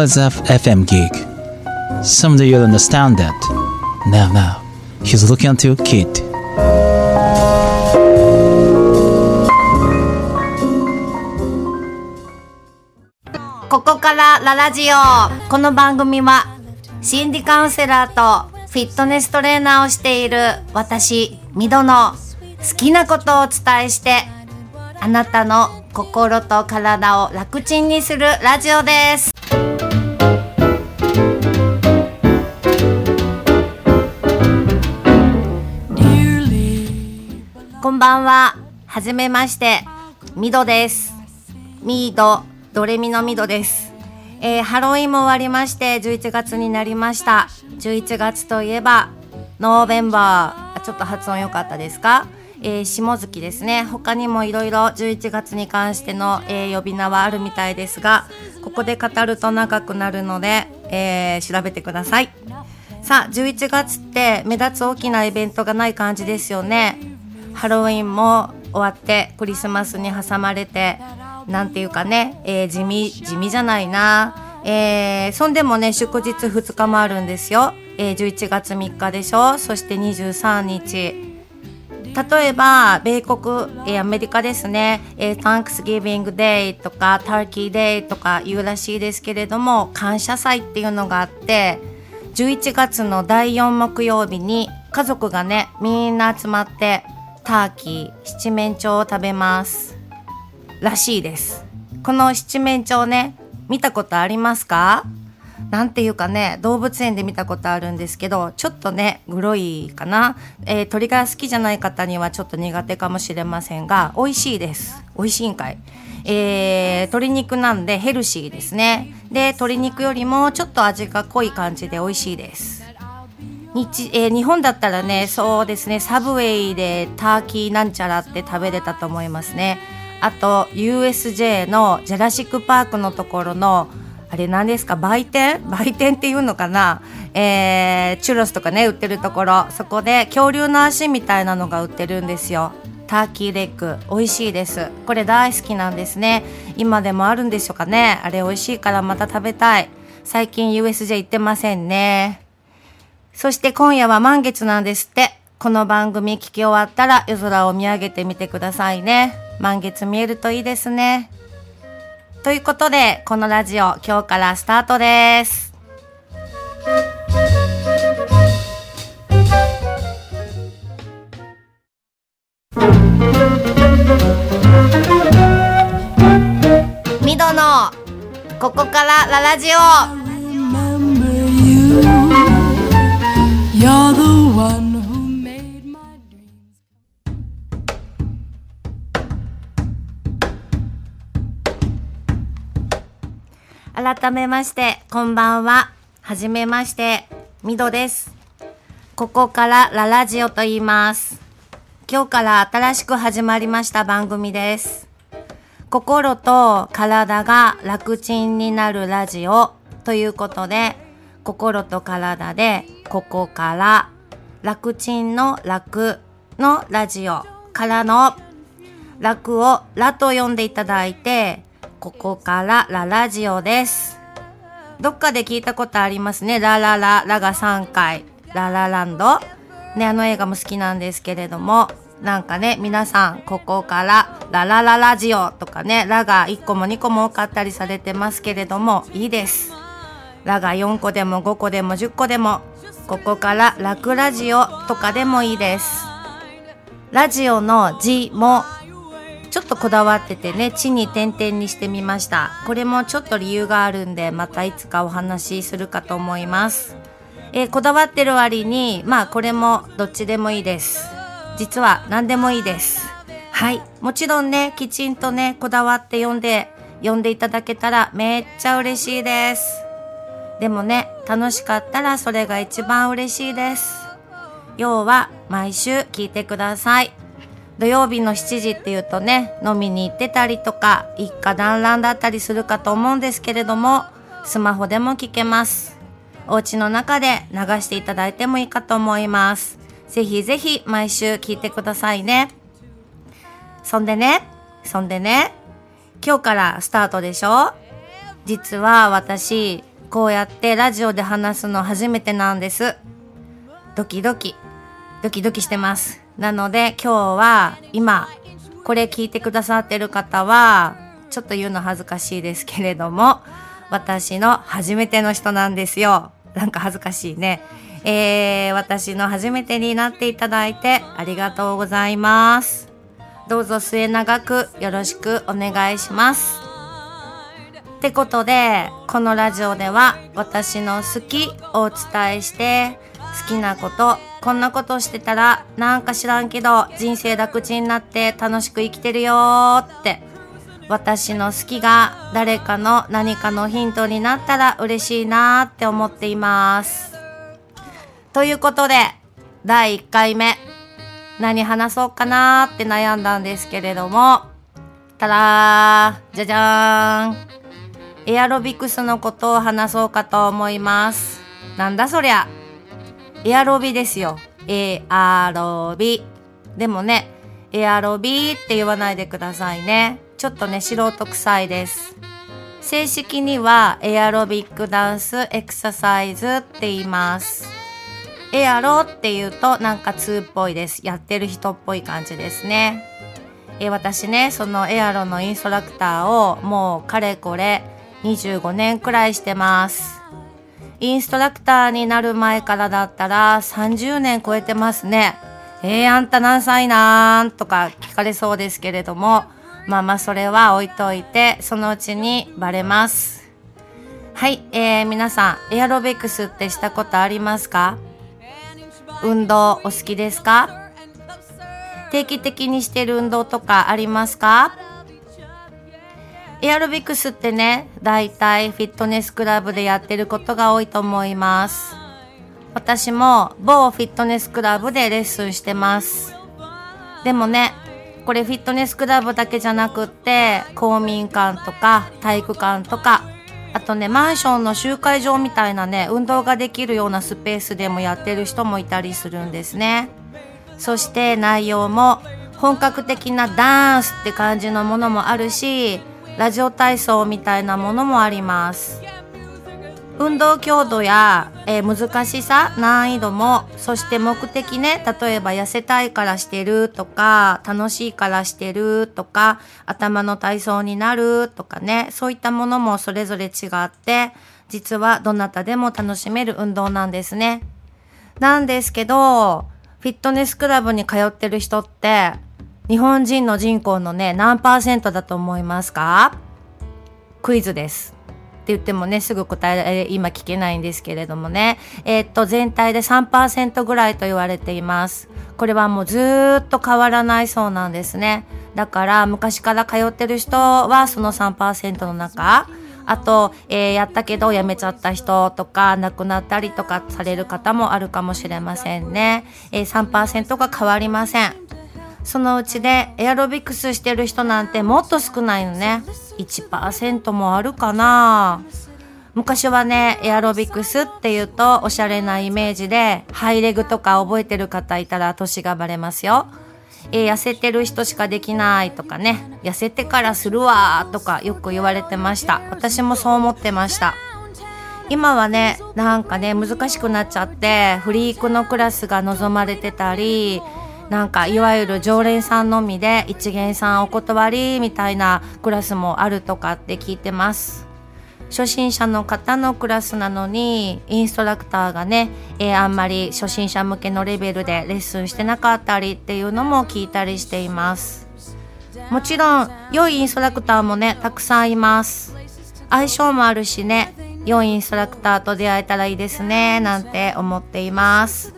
was a FM gig. Someday you'll understand that. Now, now, he's looking at you, kid. ここからララジオ。この番組は心理カウンセラーとフィットネストレーナーをしている私、ミドの好きなことをお伝えしてあなたの心と体を楽ちんにするラジオです。ばんは。はじめまして。ミドです。ミード、ドレミのミドです。えーハロウィンも終わりまして、11月になりました。11月といえば、ノーベンバー。あちょっと発音良かったですか？えー下月ですね。他にもいろいろ11月に関しての、えー呼び名はあるみたいですが、ここで語ると長くなるので、えー調べてください。さあ、11月って目立つ大きなイベントがない感じですよね。ハロウィンも終わってクリスマスに挟まれてなんていうかね、えー地味地味じゃないな、えーそんでもね祝日2日もあるんですよ、えー11月3日でしょ。そして23日。例えば米国、えーアメリカですね、えー、Thanksgiving Day とか Turkey Day とか言うらしいですけれども感謝祭っていうのがあって11月の第4木曜日に家族がねみんな集まってターキー七面鳥を食べます。らしいです。この七面鳥ね見たことありますか？なんていうかね動物園で見たことあるんですけどちょっとねグロいかな、えー鳥が好きじゃない方にはちょっと苦手かもしれませんが美味しいです。美味しいんかい。えー鶏肉なんでヘルシーですね。で鶏肉よりもちょっと味が濃い感じで美味しいです。日,、えー日本だったらねそうですねサブウェイでターキーなんちゃらって食べれたと思いますね。あと USJ のジェラシック・パークのところのあれ何ですか売店？売店っていうのかな？えーチュロスとかね売ってるところ。そこで恐竜の足みたいなのが売ってるんですよ。ターキーレッグ。美味しいです。これ大好きなんですね。今でもあるんでしょうかね？あれ美味しいからまた食べたい。最近 USJ 行ってませんね。そして今夜は満月なんですって。この番組聞き終わったら夜空を見上げてみてくださいね。満月見えるといいですね。ということで、このラジオ今日からスタートです。ミドのここからララジオ改めましてこんばんは。はじめましてミドです。ここからララジオと言います。今日から新しく始まりました番組です。心と体が楽ちんになるラジオということで心と体でここから楽ちんの楽のラジオからの楽をラと読んでいただいてここからララジオです。どっかで聞いたことありますね。ララララが3回。ララランド。ねあの映画も好きなんですけれども。なんかね皆さんここからララララジオとかねラが1個も2個も多かったりされてますけれどもいいです。ラが4個でも5個でも10個でもここから楽ラジオとかでもいいです。ラジオの字もちょっとこだわっててね、地に点々にしてみました。これもちょっと理由があるんで、またいつかお話しするかと思います。えーこだわってる割に、まあこれもどっちでもいいです。実は何でもいいです。はい。もちろんね、きちんとね、こだわって読んで、読んでいただけたらめっちゃ嬉しいです。でもね、楽しかったらそれが一番嬉しいです。要は毎週聞いてください。土曜日の7時っていうとね、飲みに行ってたりとか、一家団らんだったりするかと思うんですけれども、スマホでも聞けます。お家の中で流していただいてもいいかと思います。ぜひぜひ毎週聞いてくださいね。そんでね、そんでね、今日からスタートでしょ？実は私、こうやってラジオで話すの初めてなんです。ドキドキ、ドキドキしてます。なので今日は今、これ聞いてくださってる方は、ちょっと言うの恥ずかしいですけれども、私の初めての人なんですよ。なんか恥ずかしいね。えー、私の初めてになっていただいてありがとうございます。どうぞ末永くよろしくお願いします。ってことで、このラジオでは私の好きをお伝えして、好きなこと、こんなことしてたらなんか知らんけど人生楽ちになって楽しく生きてるよーって、私の好きが誰かの何かのヒントになったら嬉しいなーって思っています。ということで、第1回目、何話そうかなーって悩んだんですけれども、たらー、じゃじゃーん。エアロビクスのことを話そうかと思います。なんだそりゃ。エアロビですよ。エアロビ。でもね、エアロビーって言わないでくださいね。ちょっとね、素人臭いです。正式にはエアロビックダンスエクササイズって言います。エアロって言うとなんか2っぽいです。やってる人っぽい感じですね。え私ね、そのエアロのインストラクターをもうかれこれ25年くらいしてます。インストラクターになる前からだったら30年超えてますね。えー、あんた何歳なんとか聞かれそうですけれども、まあまあそれは置いといて、そのうちにバレます。はい、えー、皆さん、エアロビクスってしたことありますか？運動お好きですか？定期的にしてる運動とかありますか？エアロビクスってね、だいたいフィットネスクラブでやってることが多いと思います。私も某フィットネスクラブでレッスンしてます。でもね、これフィットネスクラブだけじゃなくって、公民館とか体育館とか、あとね、マンションの集会場みたいなね、運動ができるようなスペースでもやってる人もいたりするんですね。そして内容も本格的なダンスって感じのものもあるし、ラジオ体操みたいなものもあります。運動強度や、えー難しさ、難易度も、そして目的ね、例えば痩せたいからしてるとか、楽しいからしてるとか、頭の体操になるとかね、そういったものもそれぞれ違って、実はどなたでも楽しめる運動なんですね。なんですけど、フィットネスクラブに通ってる人って、日本人の人口のね、何パーセントだと思いますか？クイズです。って言ってもね、すぐ答え、今聞けないんですけれどもね。えーっと、全体で3%ぐらいと言われています。これはもうずーっと変わらないそうなんですね。だから、昔から通ってる人はその3%の中、あと、えーやったけど辞めちゃった人とか、亡くなったりとかされる方もあるかもしれませんね。えー3%が変わりません。そのうちでエアロビクスしてる人なんてもっと少ないのね。1%もあるかな昔はね、エアロビクスっていうとおしゃれなイメージで、ハイレグとか覚えてる方いたら年がバレますよ。えー痩せてる人しかできないとかね、痩せてからするわとかよく言われてました。私もそう思ってました。今はね、なんかね、難しくなっちゃって、フリークのクラスが望まれてたり、なんかいわゆる常連さんのみで一元さんお断りみたいなクラスもあるとかって聞いてます。初心者の方のクラスなのにインストラクターがね、えーあんまり初心者向けのレベルでレッスンしてなかったりっていうのも聞いたりしています。もちろん良いインストラクターもねたくさんいます。相性もあるしね良いインストラクターと出会えたらいいですねなんて思っています。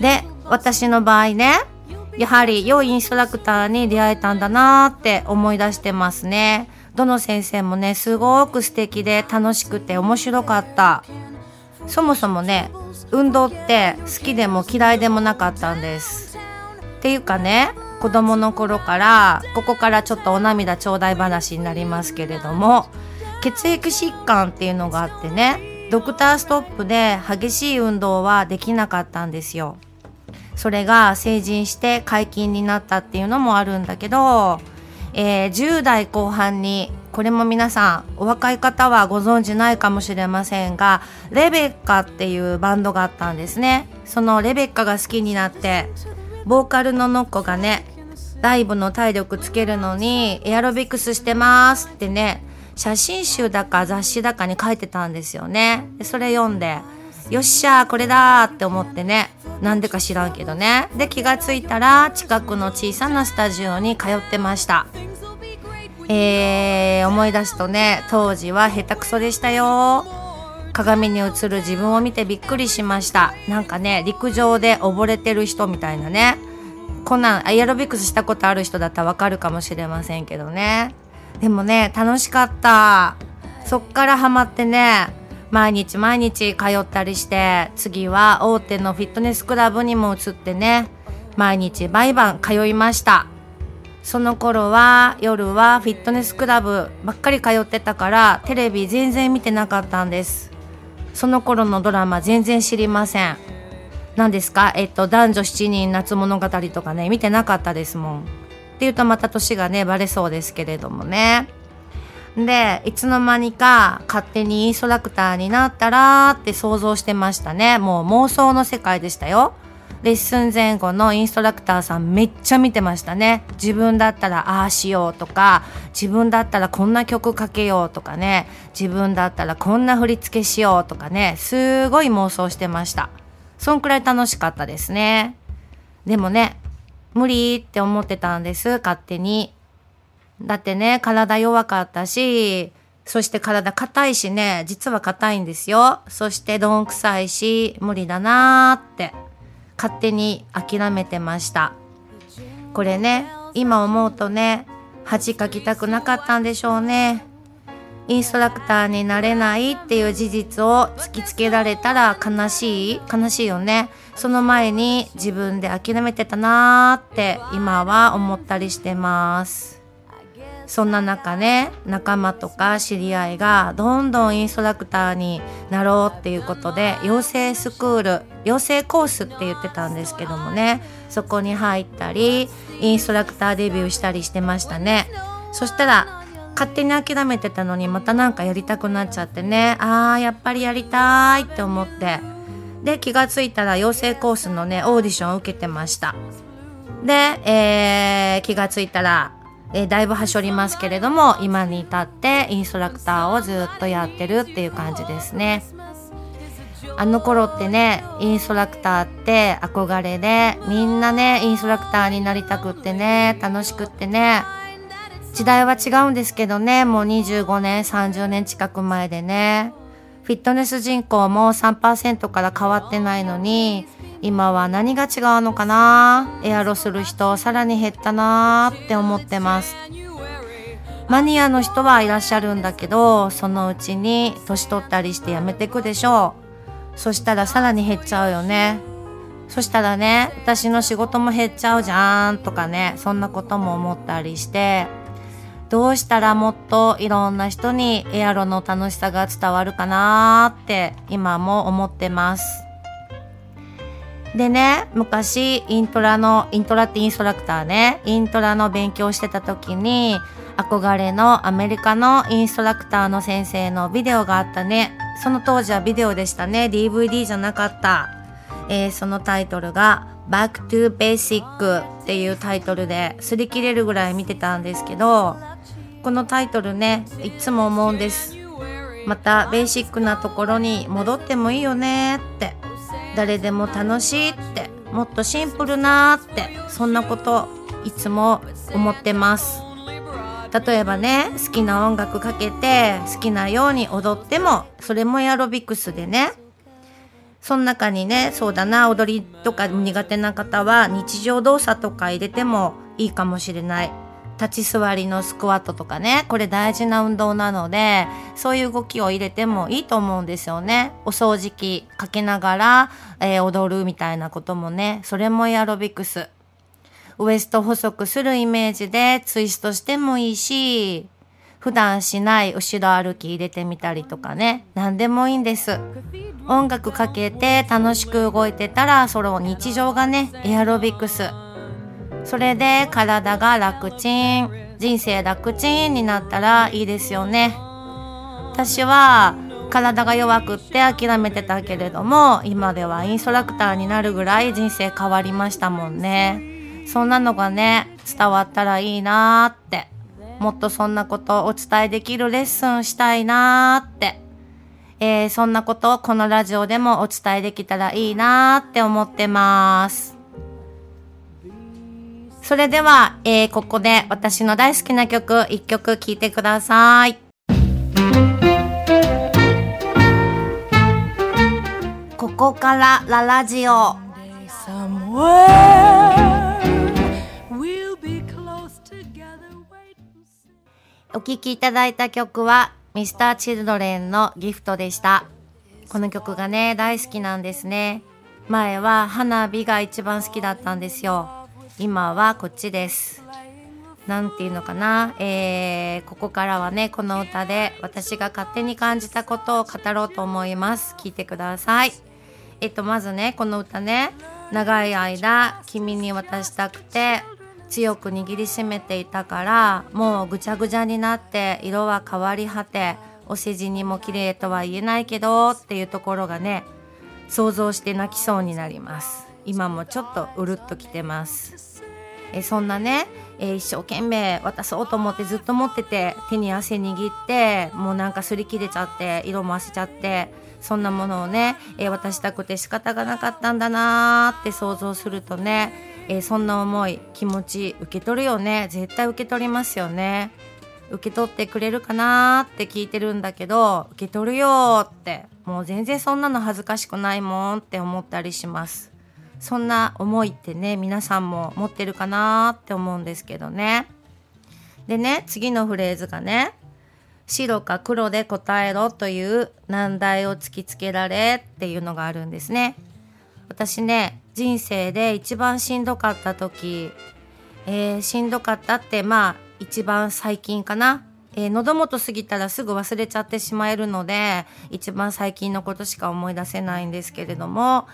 で私の場合ねやはり良いインストラクターに出会えたんだなーって思い出してますね。どの先生もねすごく素敵で楽しくて面白かった。そもそもね運動って好きでも嫌いでもなかったんです。っていうかね子供の頃からここからちょっとお涙頂戴話になりますけれども血液疾患っていうのがあってねドクターストップで激しい運動はできなかったんですよ。それが成人して解禁になったっていうのもあるんだけど、えー10代後半にこれも皆さんお若い方はご存知ないかもしれませんがレベッカっていうバンドがあったんですね。そのレベッカが好きになってボーカルのノッコがねライブの体力つけるのにエアロビクスしてますってね写真集だか雑誌だかに書いてたんですよね。それ読んでよっしゃーこれだって思ってね。なんでか知らんけどね。で気がついたら近くの小さなスタジオに通ってました。えー、思い出すとね当時は下手くそでしたよ。鏡に映る自分を見てびっくりしました。なんかね陸上で溺れてる人みたいなね。こんなんエアロビクスしたことある人だったらわかるかもしれませんけどね。でもね楽しかった。そっからハマってね毎日毎日通ったりして次は大手のフィットネスクラブにも移ってね毎日毎晩通いました。その頃は夜はフィットネスクラブばっかり通ってたからテレビ全然見てなかったんです。その頃のドラマ全然知りません。何ですか？えっと男女7人夏物語とかね見てなかったですもん。っていうとまた年がねバレそうですけれどもね。でいつの間にか勝手にインストラクターになったらって想像してましたね。もう妄想の世界でしたよ。レッスン前後のインストラクターさんめっちゃ見てましたね。自分だったらああしようとか自分だったらこんな曲かけようとかね。自分だったらこんな振り付けしようとかね。すごい妄想してました。そんくらい楽しかったですね。でもね無理って思ってたんです。勝手に。だってね体弱かったしそして体硬いしね実は硬いんですよ。そしてどんくさいし無理だなーって勝手に諦めてました。これね今思うとね恥かきたくなかったんでしょうね。インストラクターになれないっていう事実を突きつけられたら悲しい悲しいよね。その前に自分で諦めてたなーって今は思ったりしてます。そんな中ね仲間とか知り合いがどんどんインストラクターになろうっていうことで養成スクール養成コースって言ってたんですけどもねそこに入ったりインストラクターデビューしたりしてましたね。そしたら勝手に諦めてたのにまたなんかやりたくなっちゃってねあーやっぱりやりたいって思ってで気がついたら養成コースのねオーディションを受けてました。で、えー気がついたら、えーだいぶはしょりますけれども今に至ってインストラクターをずっとやってるっていう感じですね。あの頃ってねインストラクターって憧れでみんなねインストラクターになりたくってね楽しくってね時代は違うんですけどねもう25年30年近く前でねフィットネス人口も3%から変わってないのに今は何が違うのかな？エアロする人さらに減ったなーって思ってます。マニアの人はいらっしゃるんだけどそのうちに年取ったりしてやめてくでしょう。そしたらさらに減っちゃうよね。そしたらね私の仕事も減っちゃうじゃんとかねそんなことも思ったりして。どうしたらもっといろんな人にエアロの楽しさが伝わるかなーって今も思ってます。でね昔イントラのイントラってインストラクターね。イントラの勉強してた時に憧れのアメリカのインストラクターの先生のビデオがあったね。その当時はビデオでしたね。DVD じゃなかった、えーそのタイトルが Back to Basic っていうタイトルで擦り切れるぐらい見てたんですけどこのタイトルねいつも思うんです。またベーシックなところに戻ってもいいよねって。誰でも楽しいってもっとシンプルなーってそんなこといつも思ってます。例えばね好きな音楽かけて好きなように踊ってもそれもエアロビクスでねその中にねそうだな踊りとか苦手な方は日常動作とか入れてもいいかもしれない。立ち座りのスクワットとかねこれ大事な運動なのでそういう動きを入れてもいいと思うんですよね。お掃除機かけながら、えー踊るみたいなこともねそれもエアロビクスウエスト細くするイメージでツイストしてもいいし普段しない後ろ歩き入れてみたりとかね何でもいいんです。音楽かけて楽しく動いてたらその日常がねエアロビクスそれで体が楽ちん人生楽ちんになったらいいですよね。私は体が弱くって諦めてたけれども今ではインストラクターになるぐらい人生変わりましたもんね。そんなのがね伝わったらいいなーって。もっとそんなことをお伝えできるレッスンしたいなーって。えーそんなことをこのラジオでもお伝えできたらいいなーって思ってます。それでは、えーここで私の大好きな曲、一曲聴いてください。ここからララジオ。お聴きいただいた曲は Mr.Children のギフトでした。この曲がね、大好きなんですね。前は花火が一番好きだったんですよ。今はこっちです。なんていうのかな、えー、ここからはね、この歌で私が勝手に感じたことを語ろうと思います。聞いてください。えっと、まずね、この歌ね、長い間、君に渡したくて、強く握りしめていたから、もうぐちゃぐちゃになって、色は変わり果て、お世辞にも綺麗とは言えないけど、っていうところがね、想像して泣きそうになります。今もちょっとうるっときてます。えそんなね、え一生懸命渡そうと思ってずっと持ってて手に汗握ってもうなんか擦り切れちゃって色もあせちゃってそんなものをね、え渡したくて仕方がなかったんだなーって想像するとね、えそんな思い気持ち受け取るよね。絶対受け取りますよね。受け取ってくれるかなーって聞いてるんだけど受け取るよって。もう全然そんなの恥ずかしくないもんって思ったりします。そんな思いってね皆さんも持ってるかなって思うんですけどね。でね次のフレーズがね白か黒で答えろという難題を突きつけられっていうのがあるんですね。私ね人生で一番しんどかった時、えーしんどかったってまあ一番最近かな、えー喉元過ぎたらすぐ忘れちゃってしまえるので一番最近のことしか思い出せないんですけれども、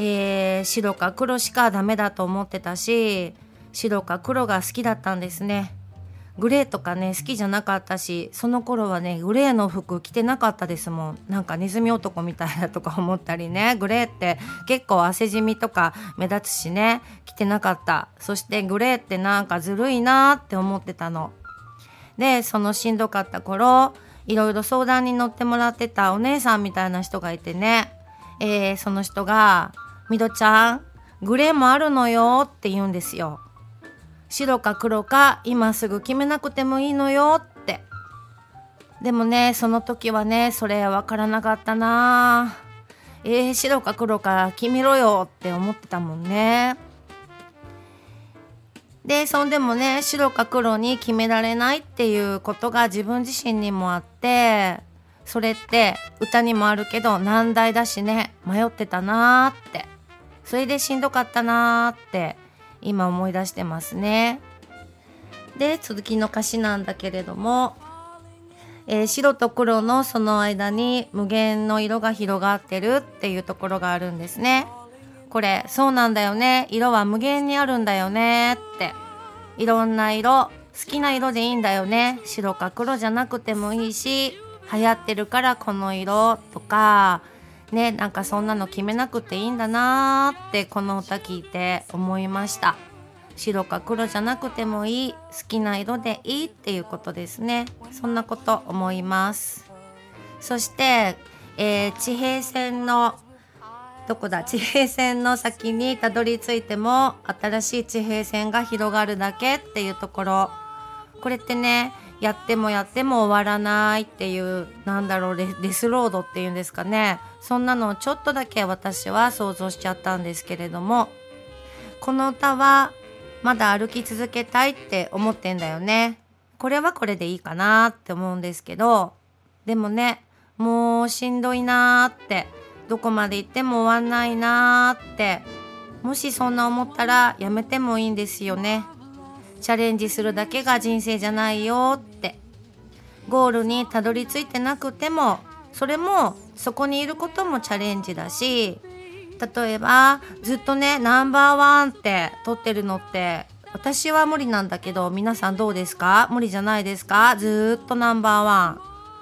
えー白か黒しかダメだと思ってたし白か黒が好きだったんですね。グレーとかね好きじゃなかったしその頃はねグレーの服着てなかったですもん。なんかネズミ男みたいだとか思ったりね。グレーって結構汗じみとか目立つしね着てなかった。そしてグレーってなんかずるいなって思ってたの。でそのしんどかった頃いろいろ相談に乗ってもらってたお姉さんみたいな人がいてね、えーその人が「みどちゃんグレーもあるのよ」って言うんですよ。白か黒か今すぐ決めなくてもいいのよって。でもねその時はねそれ分からなかったな。えー、白か黒か決めろよって思ってたもんね。でそんでもね白か黒に決められないっていうことが自分自身にもあってそれって歌にもあるけど難題だしね迷ってたなーって。それでしんどかったなーって今思い出してますね。で続きの歌詞なんだけれども、えー白と黒のその間に無限の色が広がってるっていうところがあるんですね。これそうなんだよね色は無限にあるんだよねっていろんな色好きな色でいいんだよね白か黒じゃなくてもいいし流行ってるからこの色とかねなんかそんなの決めなくていいんだなーってこの歌聞いて思いました。白か黒じゃなくてもいい好きな色でいいっていうことですね。そんなこと思います。そして、えー地平線のどこだ？地平線の先にたどり着いても新しい地平線が広がるだけっていうところ。これってねやってもやっても終わらないっていうなんだろうレデスロードっていうんですかね。そんなのをちょっとだけ私は想像しちゃったんですけれども。この歌はまだ歩き続けたいって思ってんだよね。これはこれでいいかなって思うんですけど。でもねもうしんどいなーって。どこまで行っても終わんないなーって。もしそんな思ったらやめてもいいんですよね。チャレンジするだけが人生じゃないよって。ゴールにたどり着いてなくてもそれもそこにいることもチャレンジだし例えばずっとねナンバーワンって取ってるのって私は無理なんだけど皆さんどうですか？無理じゃないですか？ずっとナンバーワン。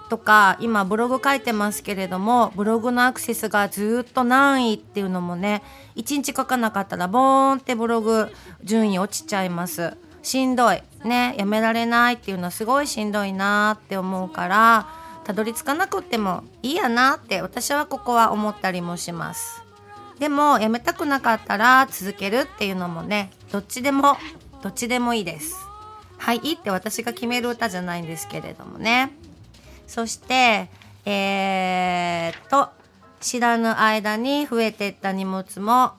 とか今ブログ書いてますけれどもブログのアクセスがずっと何位っていうのもね1日書かなかったらボーンってブログ順位落ちちゃいます。しんどい。ねやめられないっていうのはすごいしんどいなって思うからたどり着かなくってもいいやなって私はここは思ったりもします。でもやめたくなかったら続けるっていうのもねどっちでもどっちでもいいです。はいいいって私が決める歌じゃないんですけれどもね。そしてえー、っと知らぬ間に増えてった荷物も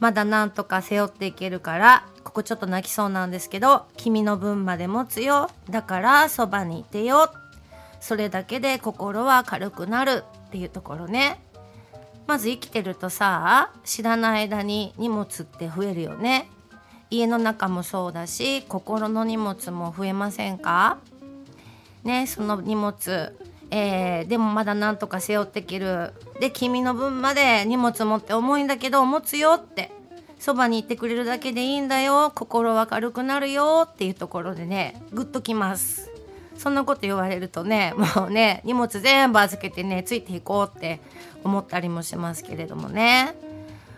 まだなんとか背負っていけるからここちょっと泣きそうなんですけど君の分まで持つよ。だからそばにいてよ。それだけで心は軽くなる。っていうところね。まず生きてるとさ知らない間に荷物って増えるよね。家の中もそうだし心の荷物も増えませんか？ねその荷物。えーでもまだなんとか背負ってきる。で君の分まで荷物持って重いんだけど持つよって。そばにいてくれるだけでいいんだよ。心は軽くなるよ。っていうところでねグッときます。そんなこと言われるとね もうね荷物全部預けてねついていこうって思ったりもしますけれどもね。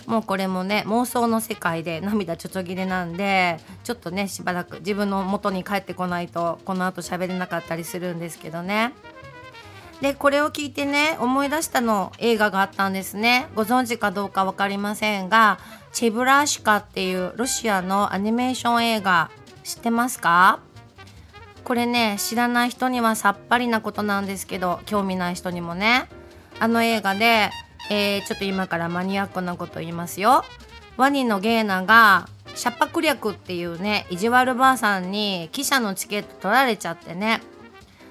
もうこれもね妄想の世界で涙ちょちょぎれなんでちょっとねしばらく自分の元に帰ってこないとこの後喋れなかったりするんですけどね。でこれを聞いてね思い出したの映画があったんですね。ご存知かどうか分かりませんが「チェブラシカ」っていうロシアのアニメーション映画知ってますか？これね知らない人にはさっぱりなことなんですけど興味ない人にもね。あの映画で、えーちょっと今からマニアックなこと言いますよ。ワニのゲーナがシャパク略っていうね意地悪ばあさんに汽車のチケット取られちゃってね。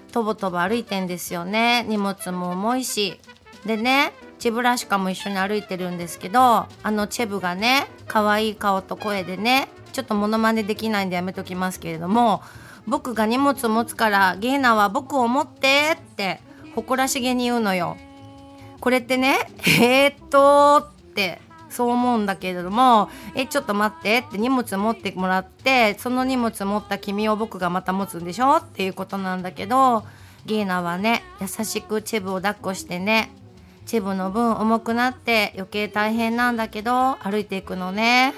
とぼとぼ歩いてんですよね。荷物も重いし。でねチェブラシカも一緒に歩いてるんですけどあのチェブがね可愛い顔と声でねちょっとモノマネできないんでやめときますけれども僕が荷物持つからゲーナは僕を持ってって誇らしげに言うのよ。これってねえー、っとってそう思うんだけれどもえちょっと待ってって荷物持ってもらってその荷物持った君を僕がまた持つんでしょ？っていうことなんだけどゲーナはね優しくチェブを抱っこしてねチェブの分重くなって余計大変なんだけど歩いていくのね。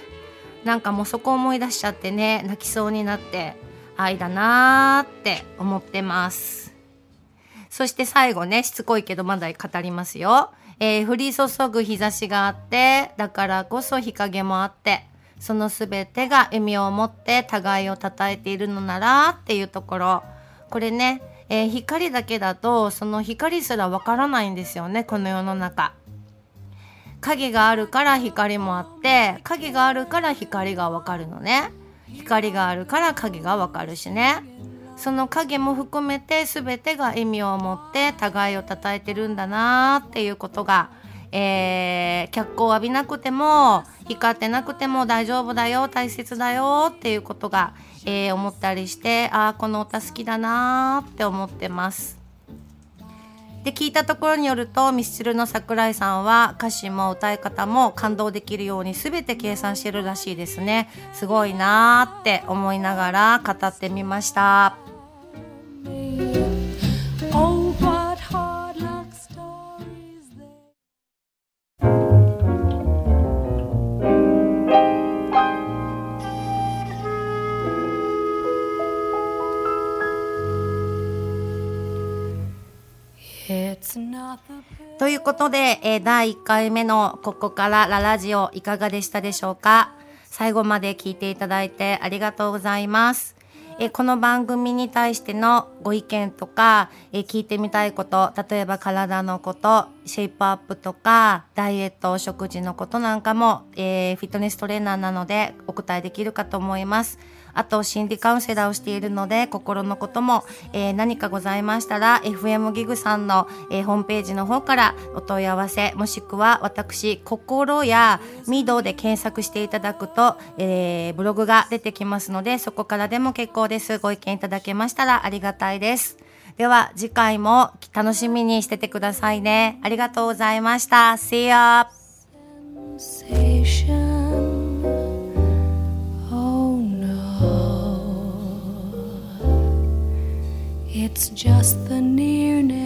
なんかもうそこ思い出しちゃってね泣きそうになって愛だなーって思ってます。そして最後ねしつこいけどまだ語りますよ、えー降り注ぐ日差しがあってだからこそ日陰もあってそのすべてが意味を持って互いを称えているのならっていうところ。これね、えー光だけだとその光すらわからないんですよねこの世の中。影があるから光もあって影があるから光がわかるのね。光があるから影がわかるしね。その影も含めて全てが意味を持って互いを称えてるんだなっていうことが、えー脚光を浴びなくても光ってなくても大丈夫だよ大切だよっていうことが、えー思ったりしてああこの歌好きだなって思ってます。で聞いたところによるとミスチルの桜井さんは歌詞も歌い方も感動できるように全て計算してるらしいですね。すごいなーって思いながら語ってみました。ということで、えー第1回目のここからララジオいかがでしたでしょうか？最後まで聞いていただいてありがとうございます。えこの番組に対してのご意見とか、え聞いてみたいこと、例えば体のこと、シェイプアップとか、ダイエット、お食事のことなんかも、えーフィットネストレーナーなのでお答えできるかと思います。あと、心理カウンセラーをしているので、心のことも、えー何かございましたら、FM ギグさんの、えーホームページの方からお問い合わせ、もしくは私、心やミドで検索していただくと、えーブログが出てきますので、そこからでも結構です。ご意見いただけましたらありがたいです。では、次回も楽しみにしててくださいね。ありがとうございました。See ya! It's just the nearness